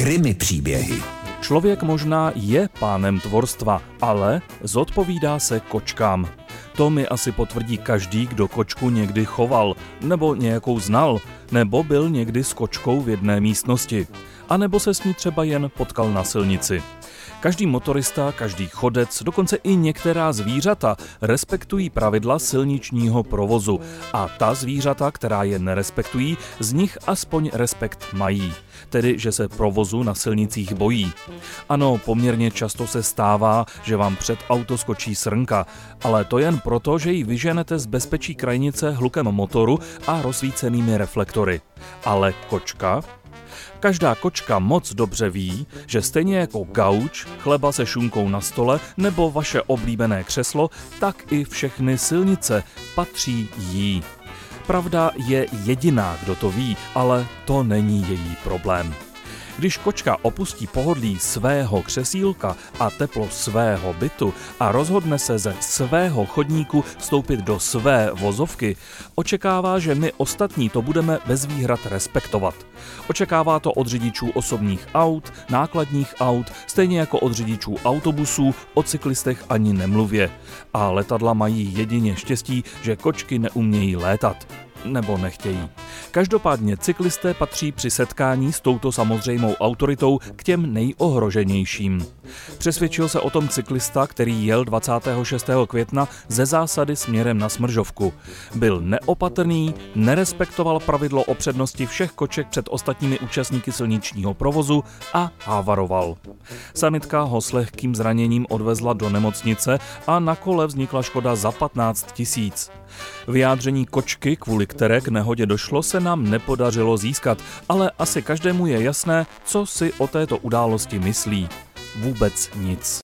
Krimi příběhy. Člověk možná je pánem tvorstva, ale zodpovídá se kočkám. To mi asi potvrdí každý, kdo kočku někdy choval, nebo nějakou znal, nebo byl někdy s kočkou v jedné místnosti, a nebo se s ní třeba jen potkal na silnici. Každý motorista, každý chodec, dokonce i některá zvířata respektují pravidla silničního provozu a ta zvířata, která je nerespektují, z nich aspoň respekt mají, tedy že se provozu na silnicích bojí. Ano, poměrně často se stává, že vám před auto skočí srnka, ale to jen proto, že ji vyženete z bezpečí krajnice hlukem motoru a rozsvícenými reflektory. Ale kočka Každá kočka moc dobře ví, že stejně jako gauč, chleba se šunkou na stole nebo vaše oblíbené křeslo, tak i všechny silnice patří jí. Pravda je jediná, kdo to ví, ale to není její problém. Když kočka opustí pohodlí svého křesílka a teplo svého bytu a rozhodne se ze svého chodníku vstoupit do své vozovky, očekává, že my ostatní to budeme bez výhrad respektovat. Očekává to od řidičů osobních aut, nákladních aut, stejně jako od řidičů autobusů, o cyklistech ani nemluvě. A letadla mají jedině štěstí, že kočky neumějí létat nebo nechtějí. Každopádně cyklisté patří při setkání s touto samozřejmou autoritou k těm nejohroženějším. Přesvědčil se o tom cyklista, který jel 26. května ze zásady směrem na Smržovku. Byl neopatrný, nerespektoval pravidlo o přednosti všech koček před ostatními účastníky silničního provozu a havaroval. Sanitka ho s lehkým zraněním odvezla do nemocnice a na kole vznikla škoda za 15 tisíc. Vyjádření kočky, kvůli které k nehodě došlo, nám nepodařilo získat, ale asi každému je jasné, co si o této události myslí. Vůbec nic.